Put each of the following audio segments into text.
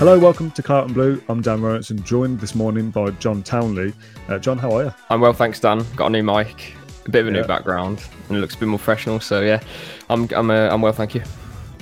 Hello, welcome to Claret and Blue. I'm Dan Rolinson, joined this morning by John Townley. Uh, John, how are you? I'm well, thanks, Dan. Got a new mic, a bit of a Yeah. new background, and it looks a bit more professional. So yeah, I'm I'm uh, I'm well, thank you.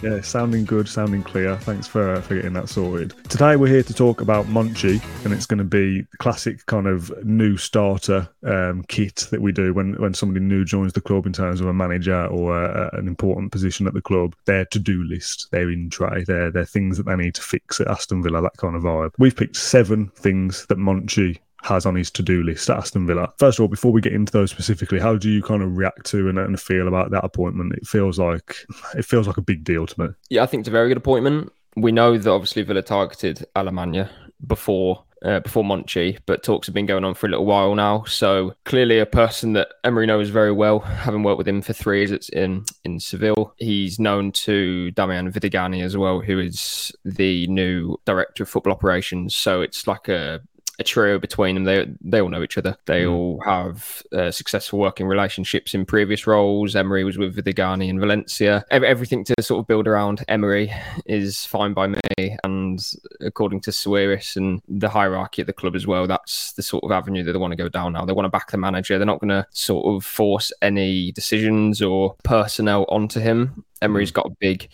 Yeah, sounding good, sounding clear. Thanks for, uh, for getting that sorted. Today we're here to talk about Monchi, and it's going to be the classic kind of new starter um, kit that we do when, when somebody new joins the club in terms of a manager or a, an important position at the club. Their to-do list, their in tray, their, their things that they need to fix at Aston Villa, that kind of vibe. We've picked seven things that Monchi has on his to-do list at Aston Villa. First of all, before we get into those specifically, how do you kind of react to and, and feel about that appointment? It feels like it feels like a big deal to me. Yeah, I think it's a very good appointment. We know that obviously Villa targeted Alemany before uh, before Monchi, but talks have been going on for a little while now. So clearly, a person that Emery knows very well, having worked with him for three years it's in in Seville. He's known to Damian Vidagany as well, who is the new director of football operations. So it's like a a trio between them. They they all know each other. They all have uh, successful working relationships in previous roles. Emery was with Vidagany in Valencia. Ev- everything to sort of build around Emery is fine by me. And according to Sawiris and the hierarchy at the club as well, that's the sort of avenue that they want to go down now. They want to back the manager. They're not going to sort of force any decisions or personnel onto him. Emery's got a big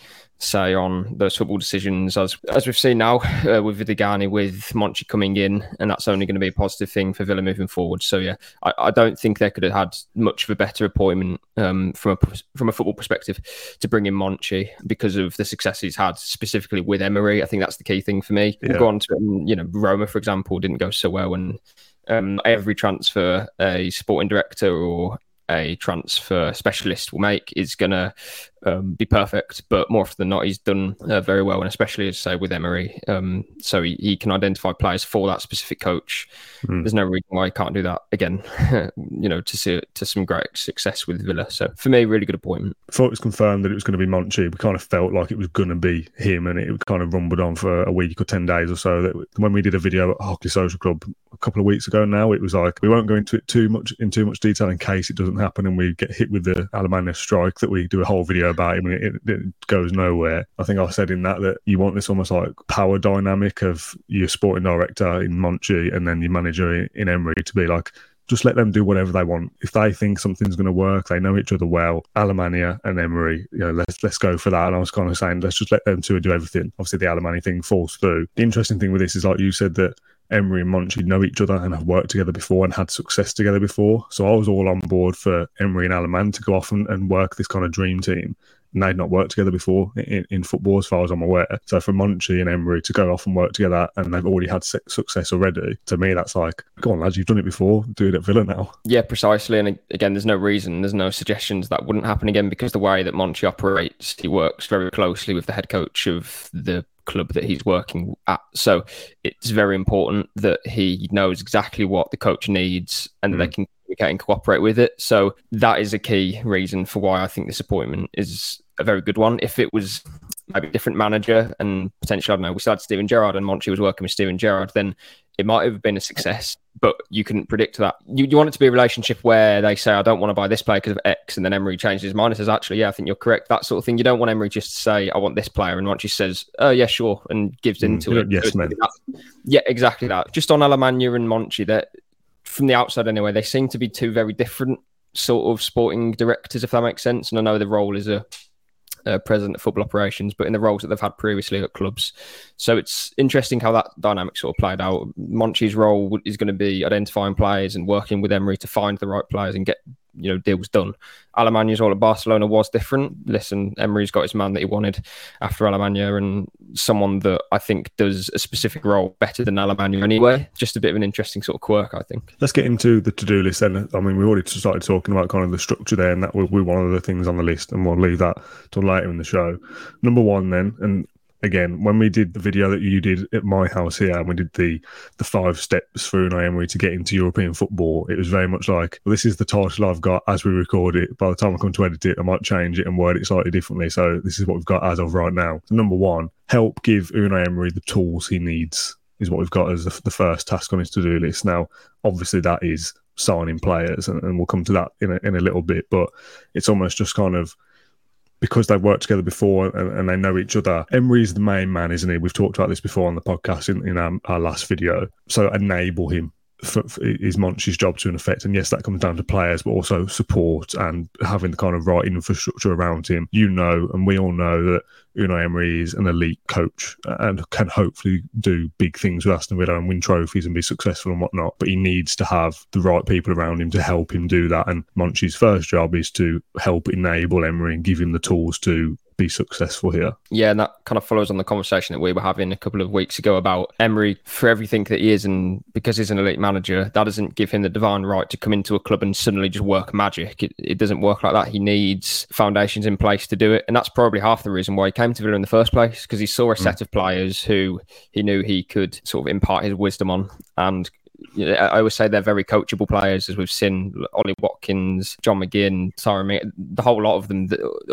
say on those football decisions, as as we've seen now uh, with Vidagany, with Monchi coming in, and that's only going to be a positive thing for Villa moving forward. So yeah, I, I don't think they could have had much of a better appointment um, from a from a football perspective to bring in Monchi because of the success he's had specifically with Emery. I think that's the key thing for me. Yeah. We'll go on to um, you know Roma for example didn't go so well, and um, every transfer a sporting director or a transfer specialist will make is going to um, be perfect, but more often than not, he's done uh, very well, and especially as say with Emery, um, so he, he can identify players for that specific coach. Mm. There's no reason why he can't do that again. you know, to see to some great success with Villa. So for me, really good appointment. Before it was confirmed that it was going to be Monchi, we kind of felt like it was going to be him, and it kind of rumbled on for a week or ten days or so. That when we did a video at Hockley Social Club a couple of weeks ago, now it was like we won't go into it too much in too much detail in case it doesn't happen and we get hit with the Alemany strike. That we do a whole video about him it, it goes nowhere. I think I said in that that you want this almost like power dynamic of your sporting director in Monchi and then your manager in, in Emery to be like just let them do whatever they want. If they think something's going to work, they know each other well. Alemany and Emery, you know, let's let's go for that. And I was kind of saying, let's just let them two do everything. Obviously, the Alemany thing falls through. The interesting thing with this is, like you said, that Emery and Monchi know each other and have worked together before and had success together before. So I was all on board for Emery and Alemany to go off and, and work this kind of dream team. And they'd not worked together before in, in football, as far as I'm aware. So for Monchi and Emery to go off and work together and they've already had success already, to me, that's like, go on, lads, you've done it before, do it at Villa now. Yeah, precisely. And again, there's no reason, there's no suggestions that wouldn't happen again because the way that Monchi operates, he works very closely with the head coach of the club that he's working at. So it's very important that he knows exactly what the coach needs and that they hmm. can communicate and cooperate with it. So that is a key reason for why I think this appointment is a very good one. If it was maybe a different manager and potentially, I don't know, we started Steven Gerrard and Monchi was working with Steven Gerrard, then it might have been a success, but you couldn't predict that. You, you want it to be a relationship where they say, I don't want to buy this player because of X, and then Emery changes his mind and says, actually, yeah, I think you're correct. That sort of thing. You don't want Emery just to say, I want this player, and once he says, oh, yeah, sure, and gives Mm, into yeah, it. yes, man. Yeah, exactly that. Just on Alemany and Monchi, that from the outside anyway, they seem to be two very different sort of sporting directors, if that makes sense. And I know the role is a uh, president of football operations, but in the roles that they've had previously at clubs. So it's interesting how that dynamic sort of played out. Monchi's role is going to be identifying players and working with Emery to find the right players and get you know deal was done. Alemany's all at Barcelona was different. Listen, Emery's got his man that he wanted after Alemany, and someone that I think does a specific role better than Alemany anyway. Just a bit of an interesting sort of quirk, I think. Let's get into the to-do list then. I mean, we already started talking about kind of the structure there, and that will be one of the things on the list, and we'll leave that till later in the show. Number one, then, and again, when we did the video that you did at my house here, and we did the the five steps for Unai Emery to get into European football, it was very much like well, this is the title I've got as we record it. By the time I come to edit it, I might change it and word it slightly differently. So this is what we've got as of right now. So number one, help give Unai Emery the tools he needs is what we've got as the, first task on his to do list. Now, obviously, that is signing players, and, and we'll come to that in a, in a little bit. But it's almost just kind of because they've worked together before and, and, they know each other. Emery's the main man, isn't he? We've talked about this before on the podcast in, in our, our last video. So enable him for, for is Monchi's job to an effect. And yes, that comes down to players, but also support and having the kind of right infrastructure around him. You know, and we all know that Unai Emery is an elite coach and can hopefully do big things with Aston Villa and win trophies and be successful and whatnot. But he needs to have the right people around him to help him do that. And Monchi's first job is to help enable Emery and give him the tools to be successful here. Yeah, and that kind of follows on the conversation that we were having a couple of weeks ago about Emery for everything that he is, and because he's an elite manager, that doesn't give him the divine right to come into a club and suddenly just work magic. It, it doesn't work like that. He needs foundations in place to do it, and that's probably half the reason why he came to Villa in the first place because he saw a set mm. of players who he knew he could sort of impart his wisdom on and you know, I always say they're very coachable players, as we've seen Ollie Watkins, John McGinn, Sarah, the whole lot of them,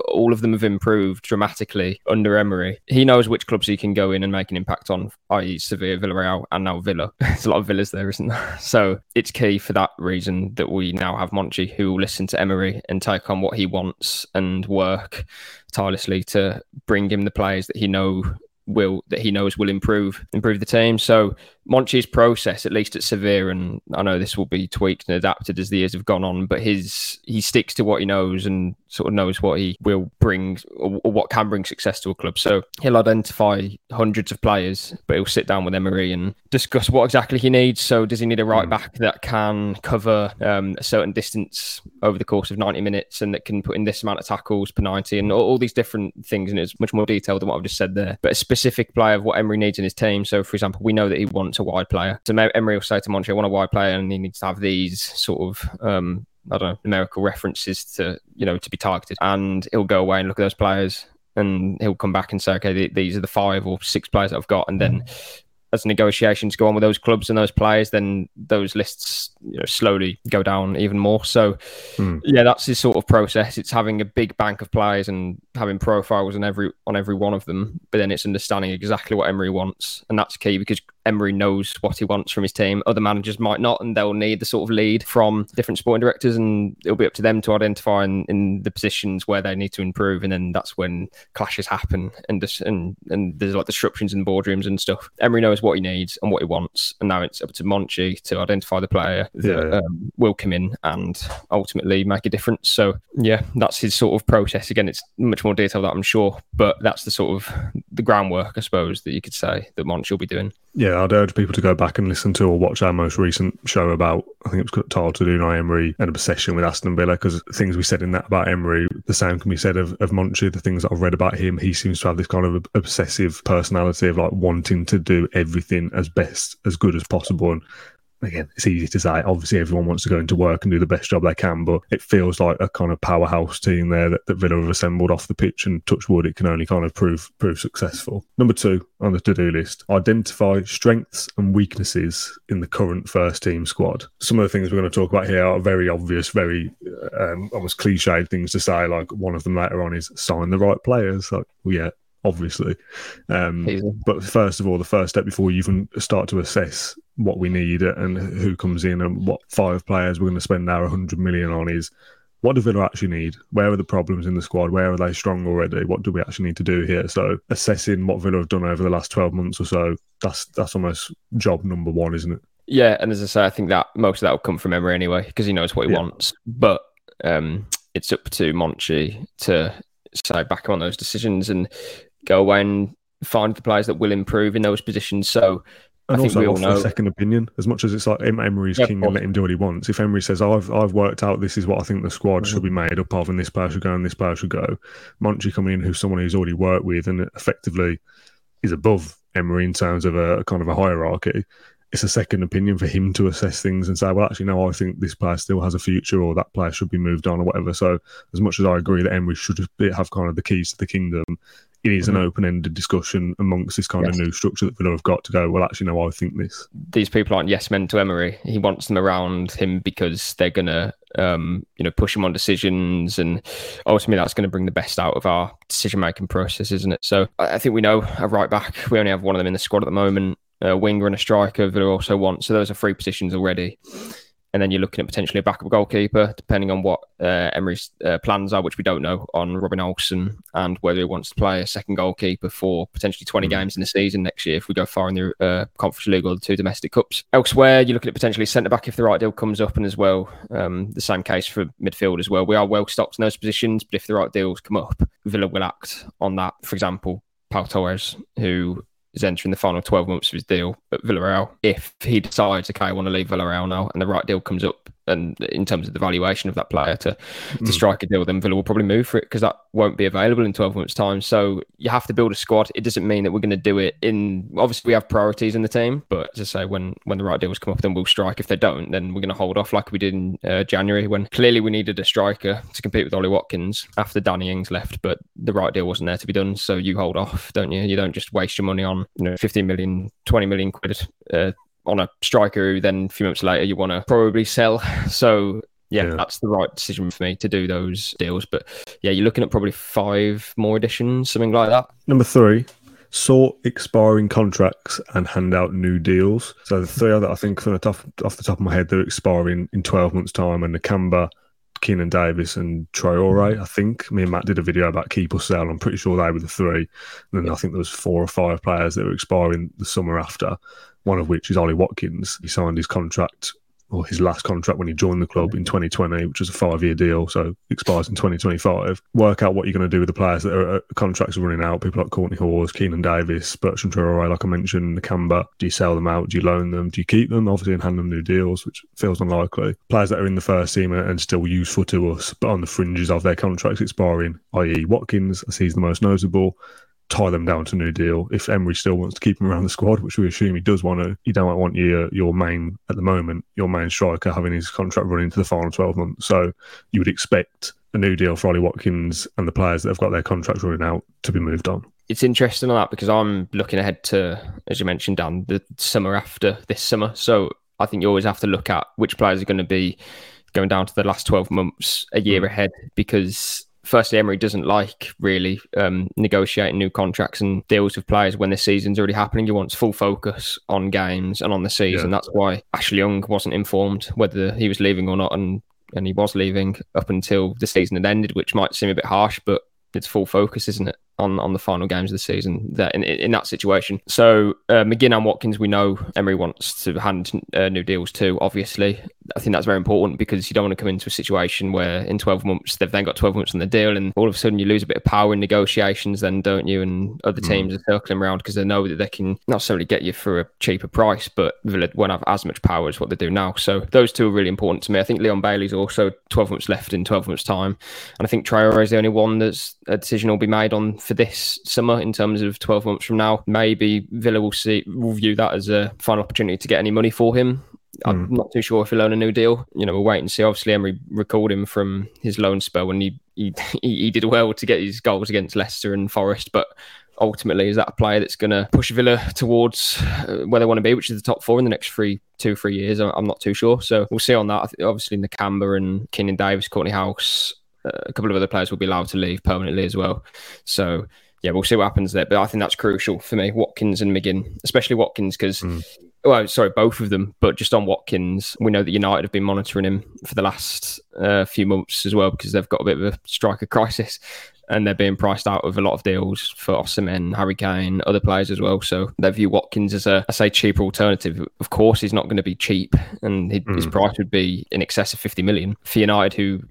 all of them have improved dramatically under Emery. He knows which clubs he can go in and make an impact on, i.e., Sevilla, Villarreal, and now Villa. There's a lot of villas there, isn't there? So it's key for that reason that we now have Monchi who will listen to Emery and take on what he wants and work tirelessly to bring him the players that he know will that he knows will improve improve the team. So Monchi's process, at least at Sevilla, and I know this will be tweaked and adapted as the years have gone on, but his he sticks to what he knows and sort of knows what he will bring or, or what can bring success to a club. So he'll identify hundreds of players, but he'll sit down with Emery and discuss what exactly he needs. So does he need a right hmm. back that can cover um, a certain distance over the course of 90 minutes and that can put in this amount of tackles per 90 and all, all these different things? And it's much more detailed than what I've just said there, but a specific player of what Emery needs in his team. So for example, we know that he wants a wide player. So Emery will say to Monchi, I want a wide player and he needs to have these sort of um, I don't know, numerical references to, you know, to be targeted. And he'll go away and look at those players and he'll come back and say, okay, these are the five or six players that I've got. And then as negotiations go on with those clubs and those players, then those lists you know, slowly go down even more. So, hmm. yeah, that's his sort of process. It's having a big bank of players and having profiles on every on every one of them, but then it's understanding exactly what Emery wants, and that's key because Emery knows what he wants from his team. Other managers might not, and they'll need the sort of lead from different sporting directors, and it'll be up to them to identify in, in the positions where they need to improve. And then that's when clashes happen, and and and there's like disruptions in boardrooms and stuff. Emery knows what he needs and what he wants, and now it's up to Monchi to identify the player that um, will come in and ultimately make a difference. So yeah, that's his sort of process. Again, it's much more detailed, that I'm sure, but that's the sort of the groundwork, I suppose, that you could say that Monchi will be doing. Yeah, I'd urge people to go back and listen to or watch our most recent show about, I think it was titled to Do" Unai Emery and obsession with Aston Villa, because things we said in that about Emery, the same can be said of, of Monchi, the things that I've read about him. He seems to have this kind of obsessive personality of like wanting to do everything as best, as good as possible. And again, it's easy to say. Obviously, everyone wants to go into work and do the best job they can, but it feels like a kind of powerhouse team there that, that Villa have assembled off the pitch. And touch wood, it can only kind of prove prove successful. Number two on the to do list: identify strengths and weaknesses in the current first team squad. Some of the things we're going to talk about here are very obvious, very um, almost cliched things to say. Like one of them later on is sign the right players. Like, well, yeah, obviously. Um, but first of all, the first step before you even start to assess what we need and who comes in and what five players we're going to spend our 100 million on is what do Villa actually need? Where are the problems in the squad? Where are they strong already? What do we actually need to do here? So assessing what Villa have done over the last 12 months or so, that's that's almost job number one, isn't it? Yeah, and as I say, I think that most of that will come from Emery anyway, because he knows what he yeah. wants. But um, it's up to Monchi to say back on those decisions and go away and find the players that will improve in those positions. So and I think also we all offer know. a second opinion. As much as it's like Emery's Yeah, king and let him do what he wants. If Emery says, "I've I've worked out this is what I think the squad should be Mm-hmm. made up of, and this player should go and this player should go," Monchi coming in, who's someone who's already worked with and effectively is above Emery in terms of a, kind of a hierarchy. It's a second opinion for him to assess things and say, "Well, actually, no, I think this player still has a future, or that player should be moved on, or whatever." So, as much as I agree that Emery should have kind of the keys to the kingdom, it is an Mhm. open-ended discussion amongst this kind Yes. of new structure that Villa have got to go. Well, actually, no, I think this. these people aren't yes men to Emery. He wants them around him because they're gonna, um, you know, push him on decisions, and ultimately that's going to bring the best out of our decision making process, isn't it? So I I think we know a right back. We only have one of them in the squad at the moment. A winger and a striker. Villa also want. So those are three positions already. And then you're looking at potentially a backup goalkeeper, depending on what uh, Emery's uh, plans are, which we don't know on Robin Olsen and whether he wants to play a second goalkeeper for potentially 20 games in the season next year if we go far in the uh, Conference League or the two domestic cups. Elsewhere, you're looking at potentially centre back if the right deal comes up, and as well, um, the same case for midfield as well. We are well stocked in those positions, but if the right deals come up, Villa will act on that. For example, Pau Torres, who is entering the final 12 months of his deal at Villarreal. If he decides, okay, I want to leave Villarreal now, and the right deal comes up, and in terms of the valuation of that player to, to strike a deal, then Villa will probably move for it because that won't be available in 12 months' time. So you have to build a squad. It doesn't mean that we're going to do it in, obviously, we have priorities in the team, but as I say, when, when the right deals come up, then we'll strike. If they don't, then we're going to hold off like we did in uh, January when clearly we needed a striker to compete with Ollie Watkins after Danny Ings left, but the right deal wasn't there to be done. So you hold off, don't you? You don't just waste your money on you know 15 million, 20 million quid uh, on a striker who then a few months later you want to probably sell. So yeah, Yeah. that's the right decision for me to do those deals. But yeah, you're looking at probably five more editions, something like that. Number three, sort expiring contracts and hand out new deals. So the three that I think from the top, off the top of my head, they're expiring in 12 months' time, and Nakamba, Keenan Davis, and Troy Traore. I think me and Matt did a video about keep or sell. I'm pretty sure they were the three. And then I think there was four or five players that were expiring the summer after. One of which is Ollie Watkins. He signed his contract or his last contract when he joined the club in 2020, which was a five year deal, so expires in 2025. Work out what you're going to do with the players that are uh, contracts are running out. People like Kortney Hause, Keenan Davis, Bertrand Traore, like I mentioned, the Nakamba. Do you sell them out? Do you loan them? Do you keep them? Obviously, and hand them new deals, which feels unlikely. Players that are in the first team and still useful to us, but on the fringes of their contracts expiring, i.e., Watkins, I see he's the most notable tie them down to a new deal. If Emery still wants to keep him around the squad, which we assume he does want to, you don't want your your main at the moment, your main striker having his contract running to the final twelve months. So you would expect a new deal for Ollie Watkins and the players that have got their contracts running out to be moved on. It's interesting on that because I'm looking ahead to, as you mentioned, Dan, the summer after this summer. So I think you always have to look at which players are going to be going down to the last 12 months, a year hmm. ahead, because firstly, Emery doesn't like really um, negotiating new contracts and deals with players when the season's already happening. He wants full focus on games and on the season. Yeah. That's why Ashley Young wasn't informed whether he was leaving or not, and and he was leaving up until the season had ended, which might seem a bit harsh, but it's full focus, isn't it, on on the final games of the season that in, in that situation. So uh, McGinn and Watkins, we know Emery wants to hand uh, new deals to. Obviously, I think that's very important because you don't want to come into a situation where in 12 months they've then got 12 months on the deal, and all of a sudden you lose a bit of power in negotiations, then don't you? And other teams are circling around because they know that they can not necessarily get you for a cheaper price, but won't have as much power as what they do now. So those two are really important to me. I think Leon Bailey's also 12 months left in 12 months' time, and I think Traore is the only one that's a decision will be made on for this summer in terms of 12 months from now. Maybe Villa will see will view that as a final opportunity to get any money for him. I'm not too sure if he'll own a new deal. You know, we'll wait and see. Obviously, Emery recalled him from his loan spell when he he, he did well to get his goals against Leicester and Forest, but ultimately, is that a player that's going to push Villa towards uh, where they want to be, which is the top four in the next three, two, three years? I'm not too sure. So we'll see on that. Obviously, Nakamba and Keenan Davis, Kortney Hause, a couple of other players will be allowed to leave permanently as well. So yeah, we'll see what happens there. But I think that's crucial for me, Watkins and McGinn, especially Watkins, because. Well, sorry, both of them, but just on Watkins, we know that United have been monitoring him for the last uh, few months as well because they've got a bit of a striker crisis and they're being priced out of a lot of deals for Osimhen, Harry Kane, other players as well. So they view Watkins as a, I say, cheaper alternative. Of course, he's not going to be cheap, and his, his price would be in excess of 50 million for United, who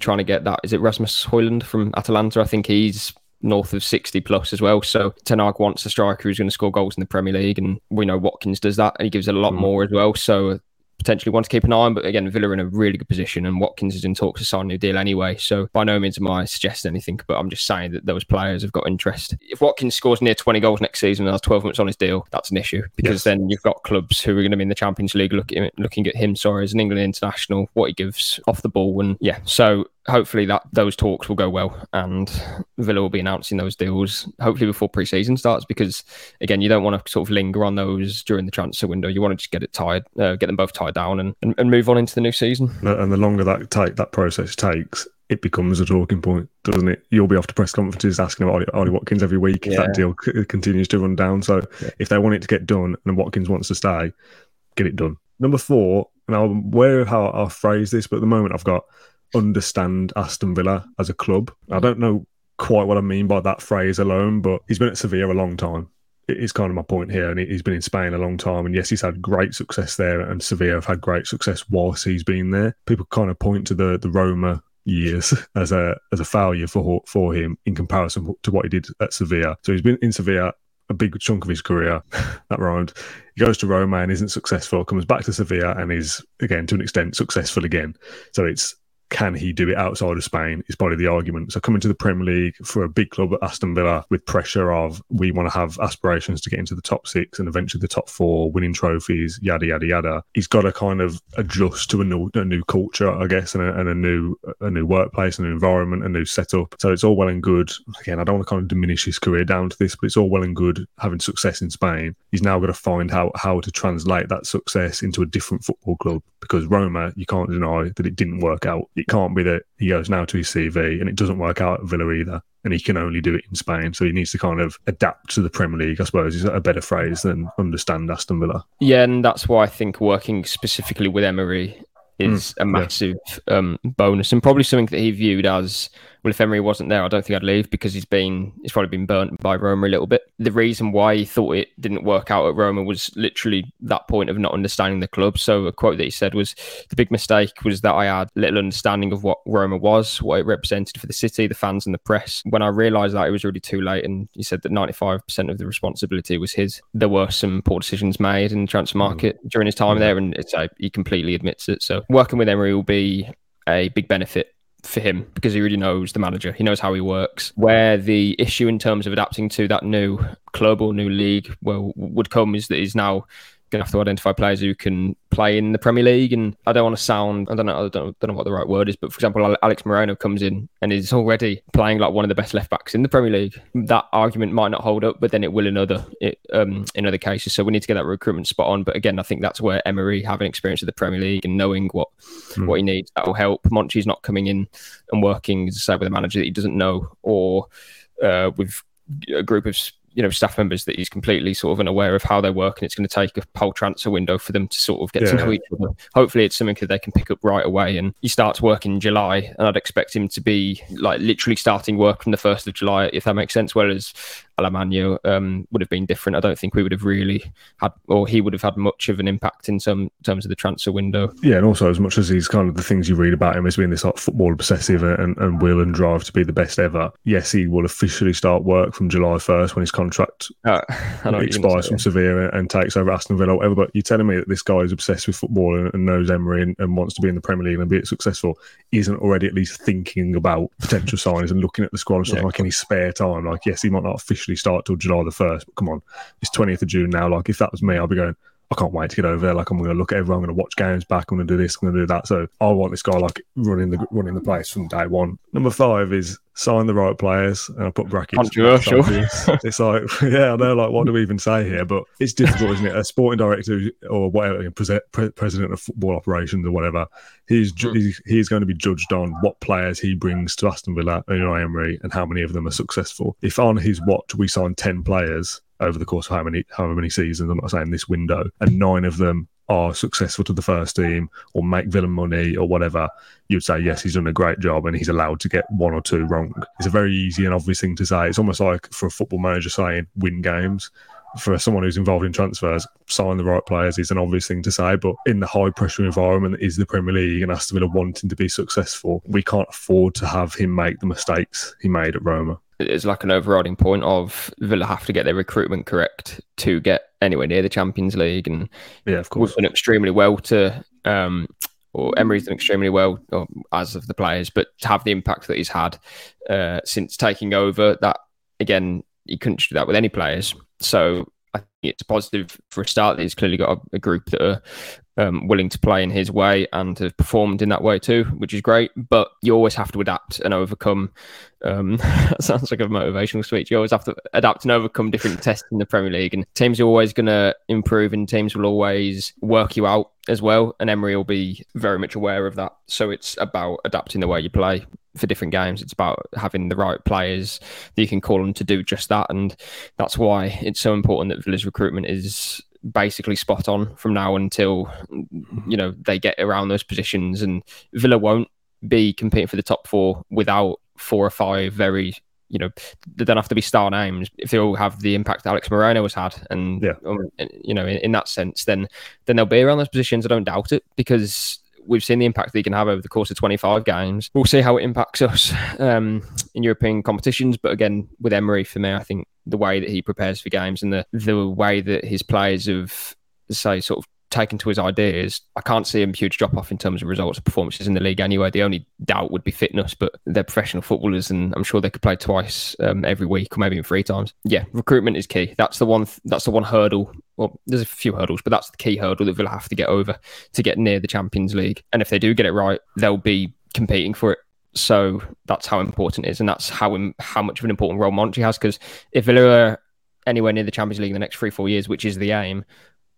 trying to get that. Is it Rasmus Højlund from Atalanta? I think he's north of 60 plus as well. So Ten Hag wants a striker who's going to score goals in the Premier League, and we know Watkins does that, and he gives it a lot mm. more as well. So potentially want to keep an eye on. But again, Villa are in a really good position, and Watkins is in talks to sign a new deal anyway. So by no means am I suggesting anything, but I'm just saying that those players have got interest. If Watkins scores near 20 goals next season and has 12 months on his deal, that's an issue because yes. then you've got clubs who are going to be in the Champions League looking looking at him. Sorry, as an England international, what he gives off the ball, and yeah, so hopefully that those talks will go well and Villa will be announcing those deals hopefully before pre-season starts because again you don't want to sort of linger on those during the transfer window. You want to just get it tied uh, get them both tied down and, and, and, move on into the new season. And the longer that take that process takes it becomes a talking point doesn't it? You'll be off to press conferences asking about Ollie, Watkins every week if yeah. that deal c- continues to run down. So yeah. if they want it to get done and Watkins wants to stay get it done. Number four and I'm aware of how I'll phrase this but at the moment I've got understand Aston Villa as a club. I don't know quite what I mean by that phrase alone, but he's been at Sevilla a long time. It's kind of my point here, and he's been in Spain a long time. And yes, he's had great success there, and Sevilla have had great success whilst he's been there. People kind of point to the the Roma years as a as a failure for for him in comparison to what he did at Sevilla. So he's been in Sevilla a big chunk of his career. that rhymed. He goes to Roma and isn't successful. Comes back to Sevilla and is again to an extent successful again. So it's can he do it outside of Spain? Is probably the argument. So coming to the Premier League for a big club at Aston Villa with pressure of we want to have aspirations to get into the top six and eventually the top four, winning trophies, yada yada yada. He's got to kind of adjust to a new a new culture, I guess, and a, and a new a new workplace, a new environment, a new setup. So it's all well and good. Again, I don't want to kind of diminish his career down to this, but it's all well and good having success in Spain. He's now got to find how how to translate that success into a different football club because Roma, you can't deny that it didn't work out. It can't be that he goes now to his CV and it doesn't work out at Villa either, and he can only do it in Spain. So he needs to kind of adapt to the Premier League, I suppose, is a better phrase than understand Aston Villa. Yeah, and that's why I think working specifically with Emery is mm, a massive yeah. um, bonus and probably something that he viewed as well, if Emery wasn't there, I don't think I'd leave because he's been he's probably been burnt by Roma a little bit. The reason why he thought it didn't work out at Roma was literally that point of not understanding the club. So a quote that he said was the big mistake was that I had little understanding of what Roma was, what it represented for the city, the fans and the press. When I realised that it was really too late and he said that ninety five percent of the responsibility was his. There were some poor decisions made in the transfer mm. market mm. during his time yeah. there and it's uh, he completely admits it. So working with Emery will be a big benefit for him because he really knows the manager. He knows how he works. Where the issue in terms of adapting to that new club or new league well would come is that he's now going to have to identify players who can play in the Premier League. And I don't want to sound, I don't know, I don't, don't know what the right word is, but for example, Alex Moreno comes in and is already playing like one of the best left backs in the Premier League. That argument might not hold up, but then it will in other um, in other cases. So we need to get that recruitment spot on. But again, I think that's where Emery having experience of the Premier League and knowing what mm. what he needs that will help. Monchi's not coming in and working, as I say, with a manager that he doesn't know or uh, with a group of you know staff members that he's completely sort of unaware of how they work, and it's going to take a whole transfer window for them to sort of get yeah. to know each other. Hopefully, it's something that they can pick up right away. And he starts work in July, and I'd expect him to be like literally starting work from the first of July, if that makes sense. Whereas Alemany um, would have been different. I don't think we would have really had, or he would have had much of an impact in some terms of the transfer window. Yeah, and also as much as he's kind of the things you read about him as being this like football obsessive and, and will and drive to be the best ever. Yes, he will officially start work from July first when his contract uh, expires from Sevilla and takes over Aston Villa. Or whatever, but you're telling me that this guy is obsessed with football and, and knows Emery and, and, wants to be in the Premier League and be successful, isn't already at least thinking about potential signings and looking at the squad and stuff yeah, like in his spare time. Like, yes, he might not officially officially start till July the 1st. But come on, it's 20th of June now. Like, if that was me, I'd be going, I can't wait to get over there. Like I'm going to look at everyone. I'm going to watch games back. I'm going to do this. I'm going to do that. So I want this guy like running the running the place from day one. Number five is sign the right players, and I put brackets. Controversial. it's like yeah, I know. Like what do we even say here? But it's difficult, isn't it? A sporting director or whatever, president of football operations or whatever, he's he's going to be judged on what players he brings to Aston Villa and Unai Emery and how many of them are successful. If on his watch we sign ten players over the course of how many however many seasons. I'm not saying this window, and nine of them are successful to the first team or make villain money or whatever, you'd say yes, he's done a great job and he's allowed to get one or two wrong. It's a very easy and obvious thing to say. It's almost like for a football manager saying win games. for someone who's involved in transfers, sign the right players is an obvious thing to say. But in the high pressure environment that is the Premier League and Aston Villa wanting to be successful, we can't afford to have him make the mistakes he made at Roma. It's like an overriding point of Villa have to get their recruitment correct to get anywhere near the Champions League. And yeah, of course, we've done extremely well to um, or Emery's done extremely well, or, as of the players, but to have the impact that he's had uh, since taking over, that again, he couldn't do that with any players. So I think it's positive for a start that he's clearly got a, a group that are um, willing to play in his way and have performed in that way too, which is great. But you always have to adapt and overcome. Um, that sounds like a motivational speech. You always have to adapt and overcome different tests in the Premier League, and teams are always going to improve, and teams will always work you out as well. And Emery will be very much aware of that. So it's about adapting the way you play for different games. It's about having the right players that you can call on to do just that, and that's why it's so important that Villa's recruitment is basically spot on from now until you know they get around those positions. And Villa won't be competing for the top four without four or five very you know they don't have to be star names if they all have the impact Alex Moreno has had and yeah. um, you know in, in, that sense then then they'll be around those positions I don't doubt it because we've seen the impact that he can have over the course of 25 games we'll see how it impacts us um, in European competitions but again with Emery for me I think the way that he prepares for games and the the way that his players have say sort of taken to his ideas, I can't see a huge drop off in terms of results of performances in the league anyway. The only doubt would be fitness, but they're professional footballers and I'm sure they could play twice um, every week or maybe even three times. Yeah, recruitment is key. That's the one. That's the one hurdle. Well, there's a few hurdles, but that's the key hurdle that Villa have to get over to get near the Champions League. And if they do get it right, they'll be competing for it. So that's how important it is, and that's how how much of an important role Monchi has. Because if Villa are anywhere near the Champions League in the next three four years, which is the aim,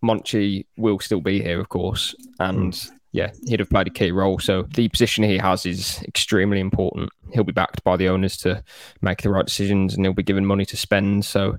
Monchi will still be here, of course, and mm. yeah, he'd have played a key role. So the position he has is extremely important. He'll be backed by the owners to make the right decisions, and he'll be given money to spend. So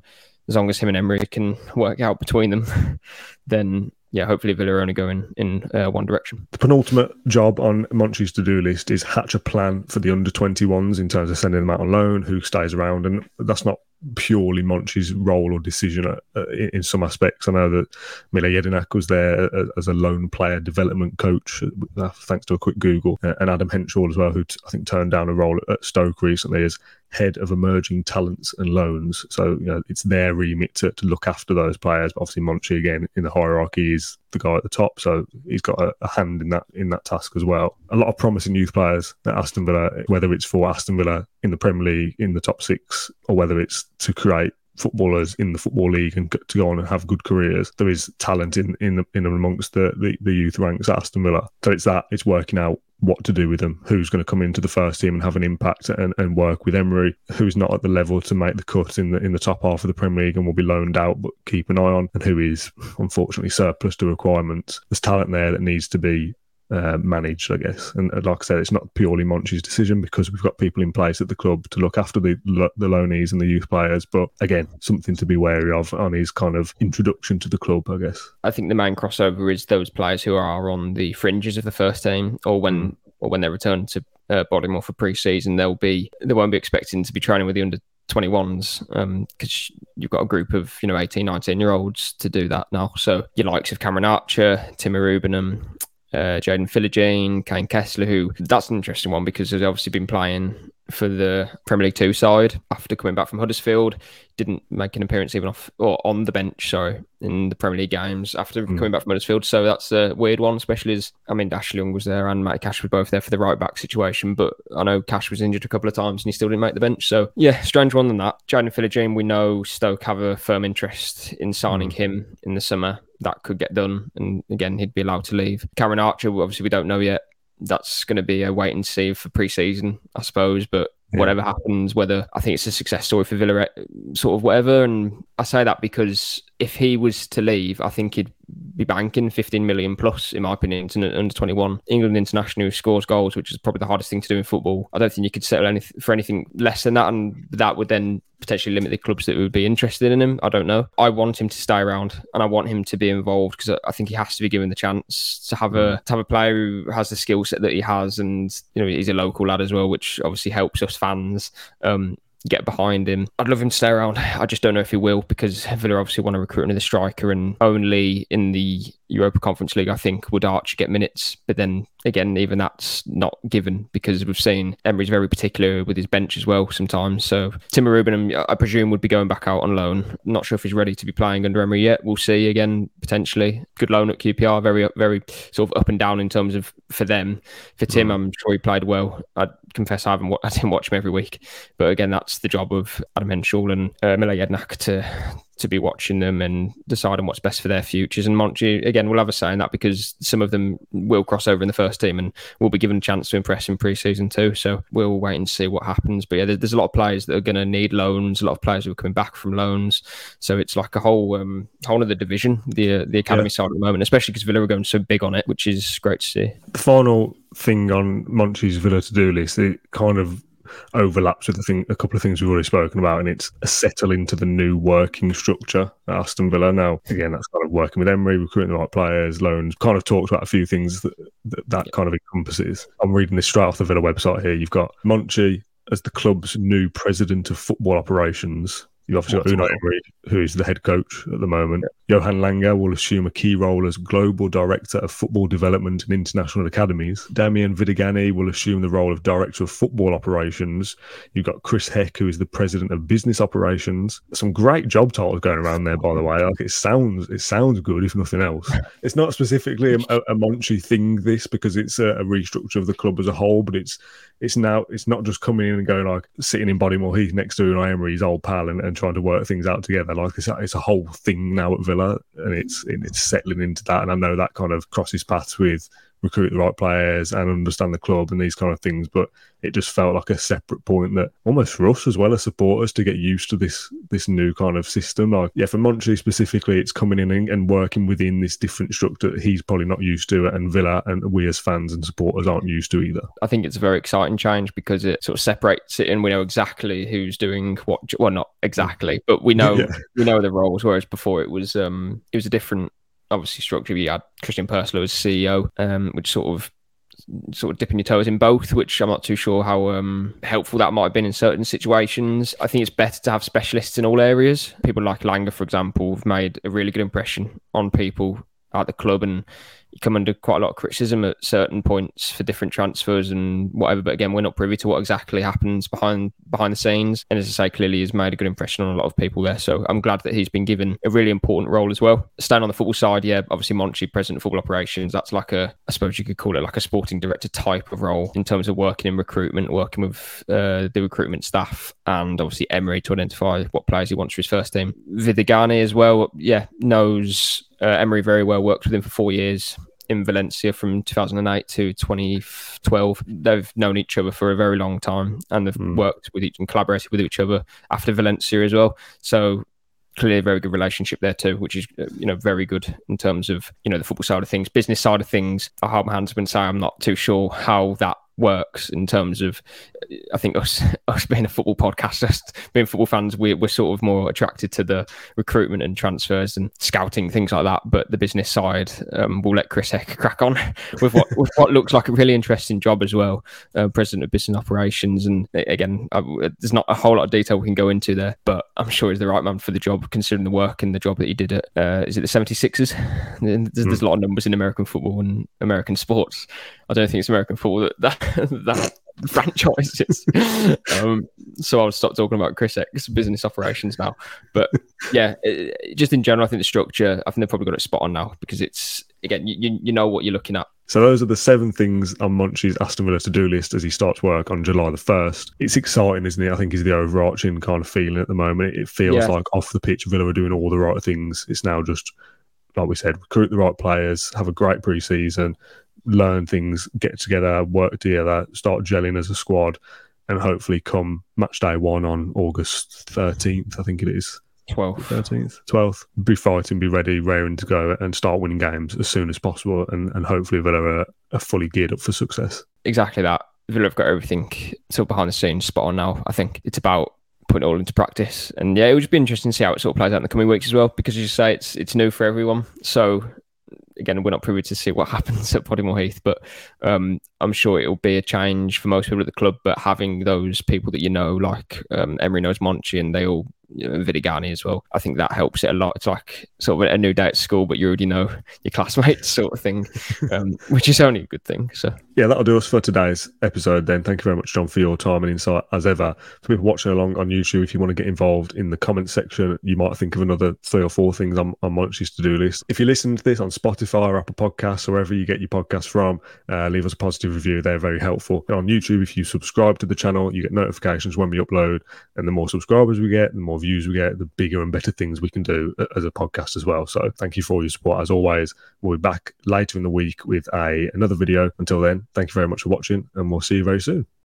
as long as him and Emery can work out between them, then yeah, hopefully Villa are only going in uh, one direction. The penultimate job on Monchi's to-do list is hatch a plan for the under 21s in terms of sending them out on loan, who stays around, and that's not purely Monchi's role or decision uh, in, in, some aspects. I know that Mile Jedinak was there uh, as a lone player development coach, uh, thanks to a quick Google, uh, and Adam Henshall as well, who t- I think turned down a role at Stoke recently as head of emerging talents and loans. So you know it's their remit to, to look after those players. But obviously Monchi again in the hierarchy is the guy at the top, so he's got a, a, hand in that in that task as well. A lot of promising youth players at Aston Villa, whether it's for Aston Villa in the Premier League in the top six, or whether it's to create footballers in the football league and to go on and have good careers. There is talent in in in amongst the, the, the youth ranks at Aston Villa. So it's that it's working out what to do with them, who's going to come into the first team and have an impact and, and work with Emery, who's not at the level to make the cut in the in the top half of the Premier League and will be loaned out, but keep an eye on, and who is unfortunately surplus to requirements. There's talent there that needs to be uh, managed, I guess. And uh, like I said, it's not purely Monchi's decision because we've got people in place at the club to look after the the loanees and the youth players. But again, something to be wary of on his kind of introduction to the club, I guess. I think the main crossover is those players who are on the fringes of the first team, or when mm. or when they return to uh, Bodymoor for pre-season, they'll be they won't be expecting to be training with the under 21s because um, you've got a group of you know 18 19 year olds to do that now so your likes of cameron archer Tim Iroegbunam uh, Jaden Philogene, Kaine Kesler, who that's an interesting one because he's obviously been playing for the Premier League Two side after coming back from Huddersfield. Didn't make an appearance even off or on the bench, sorry, in the Premier League games after mm. coming back from Huddersfield. So that's a weird one, especially as I mean Ashley Young was there and Matt Cash was both there for the right back situation. But I know Cash was injured a couple of times and he still didn't make the bench. So yeah, strange one than that. Jaden Philogene, we know Stoke have a firm interest in signing mm. him in the summer. That could get done, and again he'd be allowed to leave. Cameron Archer, obviously we don't know yet that's going to be a wait and see for pre-season, I suppose. But yeah. whatever happens, whether I think it's a success story for Villa, eh, sort of whatever. And I say that because if he was to leave, I think he'd be banking 15 million plus, in my opinion, into under 21. England international who scores goals, which is probably the hardest thing to do in football. I don't think you could settle anything for anything less than that, and that would then potentially limit the clubs that would be interested in him. I don't know. I want him to stay around, and I want him to be involved because I think he has to be given the chance to have a mm. to have a player who has the skill set that he has, and you know he's a local lad as well, which obviously helps us fans. Um, get behind him. I'd love him to stay around. I just don't know if he will because Villa obviously want to recruit another striker, and only in the Europa Conference League, I think, would Archer get minutes. But then again, even that's not given because we've seen Emery's very particular with his bench as well sometimes. So Tim Iroegbunam, I presume, would be going back out on loan. Not sure if he's ready to be playing under Emery yet. We'll see again, potentially. Good loan at QPR, very, very sort of up and down in terms of for them. For Tim, mm. I'm sure he played well. I confess I haven't, I didn't watch him every week. But again, that's the job of Adam Henshall and uh, Mile Jedinak to to be watching them and deciding what's best for their futures. And Monchi, again, we'll have a say in that because some of them will cross over in the first team and will be given a chance to impress in pre-season too. So we'll wait and see what happens. But yeah, there's a lot of players that are going to need loans, a lot of players who are coming back from loans. So it's like a whole um, whole other division, the uh, the academy yeah. side at the moment, especially because Villa are going so big on it, which is great to see. The final thing on Monchi's Villa to-do list, it kind of overlaps with the thing, a couple of things we've already spoken about, and it's a settle into the new working structure at Aston Villa. Now, again, that's kind of working with Emery, recruiting the right players, loans. Kind of talked about a few things that that, that kind of encompasses. I'm reading this straight off the Villa website here. You've got Monchi as the club's new president of football operations. You've obviously got Unai Emery, who is the head coach at the moment. Johan Lange will assume a key role as Global Director of Football Development and International Academies. Damian Vidagany will assume the role of Director of Football Operations. You've got Chris Heck, who is the President of Business Operations. Some great job titles going around there, by the way. Like it sounds, it sounds good, if nothing else. It's not specifically a, a, a Monchi thing, this, because it's a, a restructure of the club as a whole, but it's it's now it's not just coming in and going like sitting in Bodymoor Heath next to Unai Emery's old pal and, and trying to work things out together. Like it's a, it's a whole thing now at Villa, and it's it's settling into that. And I know that kind of crosses paths with recruit the right players and understand the club and these kind of things. But it just felt like a separate point that almost for us as well as supporters to get used to this this new kind of system. Like yeah, for Monchi specifically, it's coming in and, and working within this different structure that he's probably not used to, and Villa and we as fans and supporters aren't used to either. I think it's a very exciting change because it sort of separates it, and we know exactly who's doing what. Well, not exactly, but we know yeah. we know the roles. Whereas before it was um it was a different obviously structure. You had Christian Purslow as CEO, um, which sort of sort of dipping your toes in both, which I'm not too sure how um, helpful that might have been in certain situations. I think it's better to have specialists in all areas. People like Lange, for example, have made a really good impression on people at the club and you come under quite a lot of criticism at certain points for different transfers and whatever. But again, we're not privy to what exactly happens behind behind the scenes. And as I say, clearly he's made a good impression on a lot of people there. So I'm glad that he's been given a really important role as well. Staying on the football side, yeah, obviously Monchi, president of football operations, that's like a, I suppose you could call it like a sporting director type of role in terms of working in recruitment, working with uh, the recruitment staff, and obviously Emery to identify what players he wants for his first team. Vidagany as well, yeah, knows uh, Emery very well, worked with him for four years in Valencia from 2008 to 2012. They've known each other for a very long time and they've mm. worked with each and collaborated with each other after Valencia as well. So clearly a very good relationship there too, which is uh, you know very good in terms of you know the football side of things, business side of things. I hold my hands up and say I'm not too sure how that works in terms of I think us us being a football podcast, just being football fans, we, we're sort of more attracted to the recruitment and transfers and scouting things like that. But the business side, um, we'll let Chris Heck crack on with what with what looks like a really interesting job as well, uh, president of business operations. And again, uh, there's not a whole lot of detail we can go into there, but I'm sure he's the right man for the job, considering the work and the job that he did at uh, is it the 76ers? There's, there's, a lot of numbers in American football and American sports. I don't think it's American football that that, that franchises. um, so I'll stop talking about Chris Heck's business operations now. But yeah, it, just in general, I think the structure, I think they've probably got it spot on now because it's again, you, you know what you're looking at. So those are the seven things on Monchi's Aston Villa to-do list as he starts work on July the first. It's exciting, isn't it? I think is the overarching kind of feeling at the moment. It feels yeah. like off the pitch, Villa are doing all the right things. It's now just like we said, recruit the right players, have a great pre-season, learn things, get together, work together, start gelling as a squad, and hopefully come match day one on August 13th, I think it is. 12th. 13th. 12th. Be fighting, be ready, raring to go, and start winning games as soon as possible. And, and hopefully Villa are, are fully geared up for success. Exactly that. Villa have got everything sort of behind the scenes spot on now. I think it's about putting it all into practice. And yeah, it would just be interesting to see how it sort of plays out in the coming weeks as well, because as you say, it's it's new for everyone. So again, we're not privy to see what happens at Bodymoor Heath, but um, I'm sure it'll be a change for most people at the club. But having those people that you know, like um, Emery knows Monchi, and they all you know, Vidagany as well. I think that helps it a lot. It's like sort of a new day at school, but you already know your classmates, sort of thing, um, which is only a good thing. So yeah, that'll do us for today's episode. Then thank you very much, John, for your time and insight as ever. For people watching along on YouTube, if you want to get involved in the comment section, you might think of another three or four things on, on Monchi's to do list. If you listen to this on Spotify or Apple Podcasts, or wherever you get your podcast from, uh, leave us a positive review. They're very helpful. And on YouTube, if you subscribe to the channel, you get notifications when we upload. And the more subscribers we get, the more views we get, the bigger and better things we can do as a podcast as well. So thank you for all your support. As always, we'll be back later in the week with a another video. Until then, thank you very much for watching, and we'll see you very soon.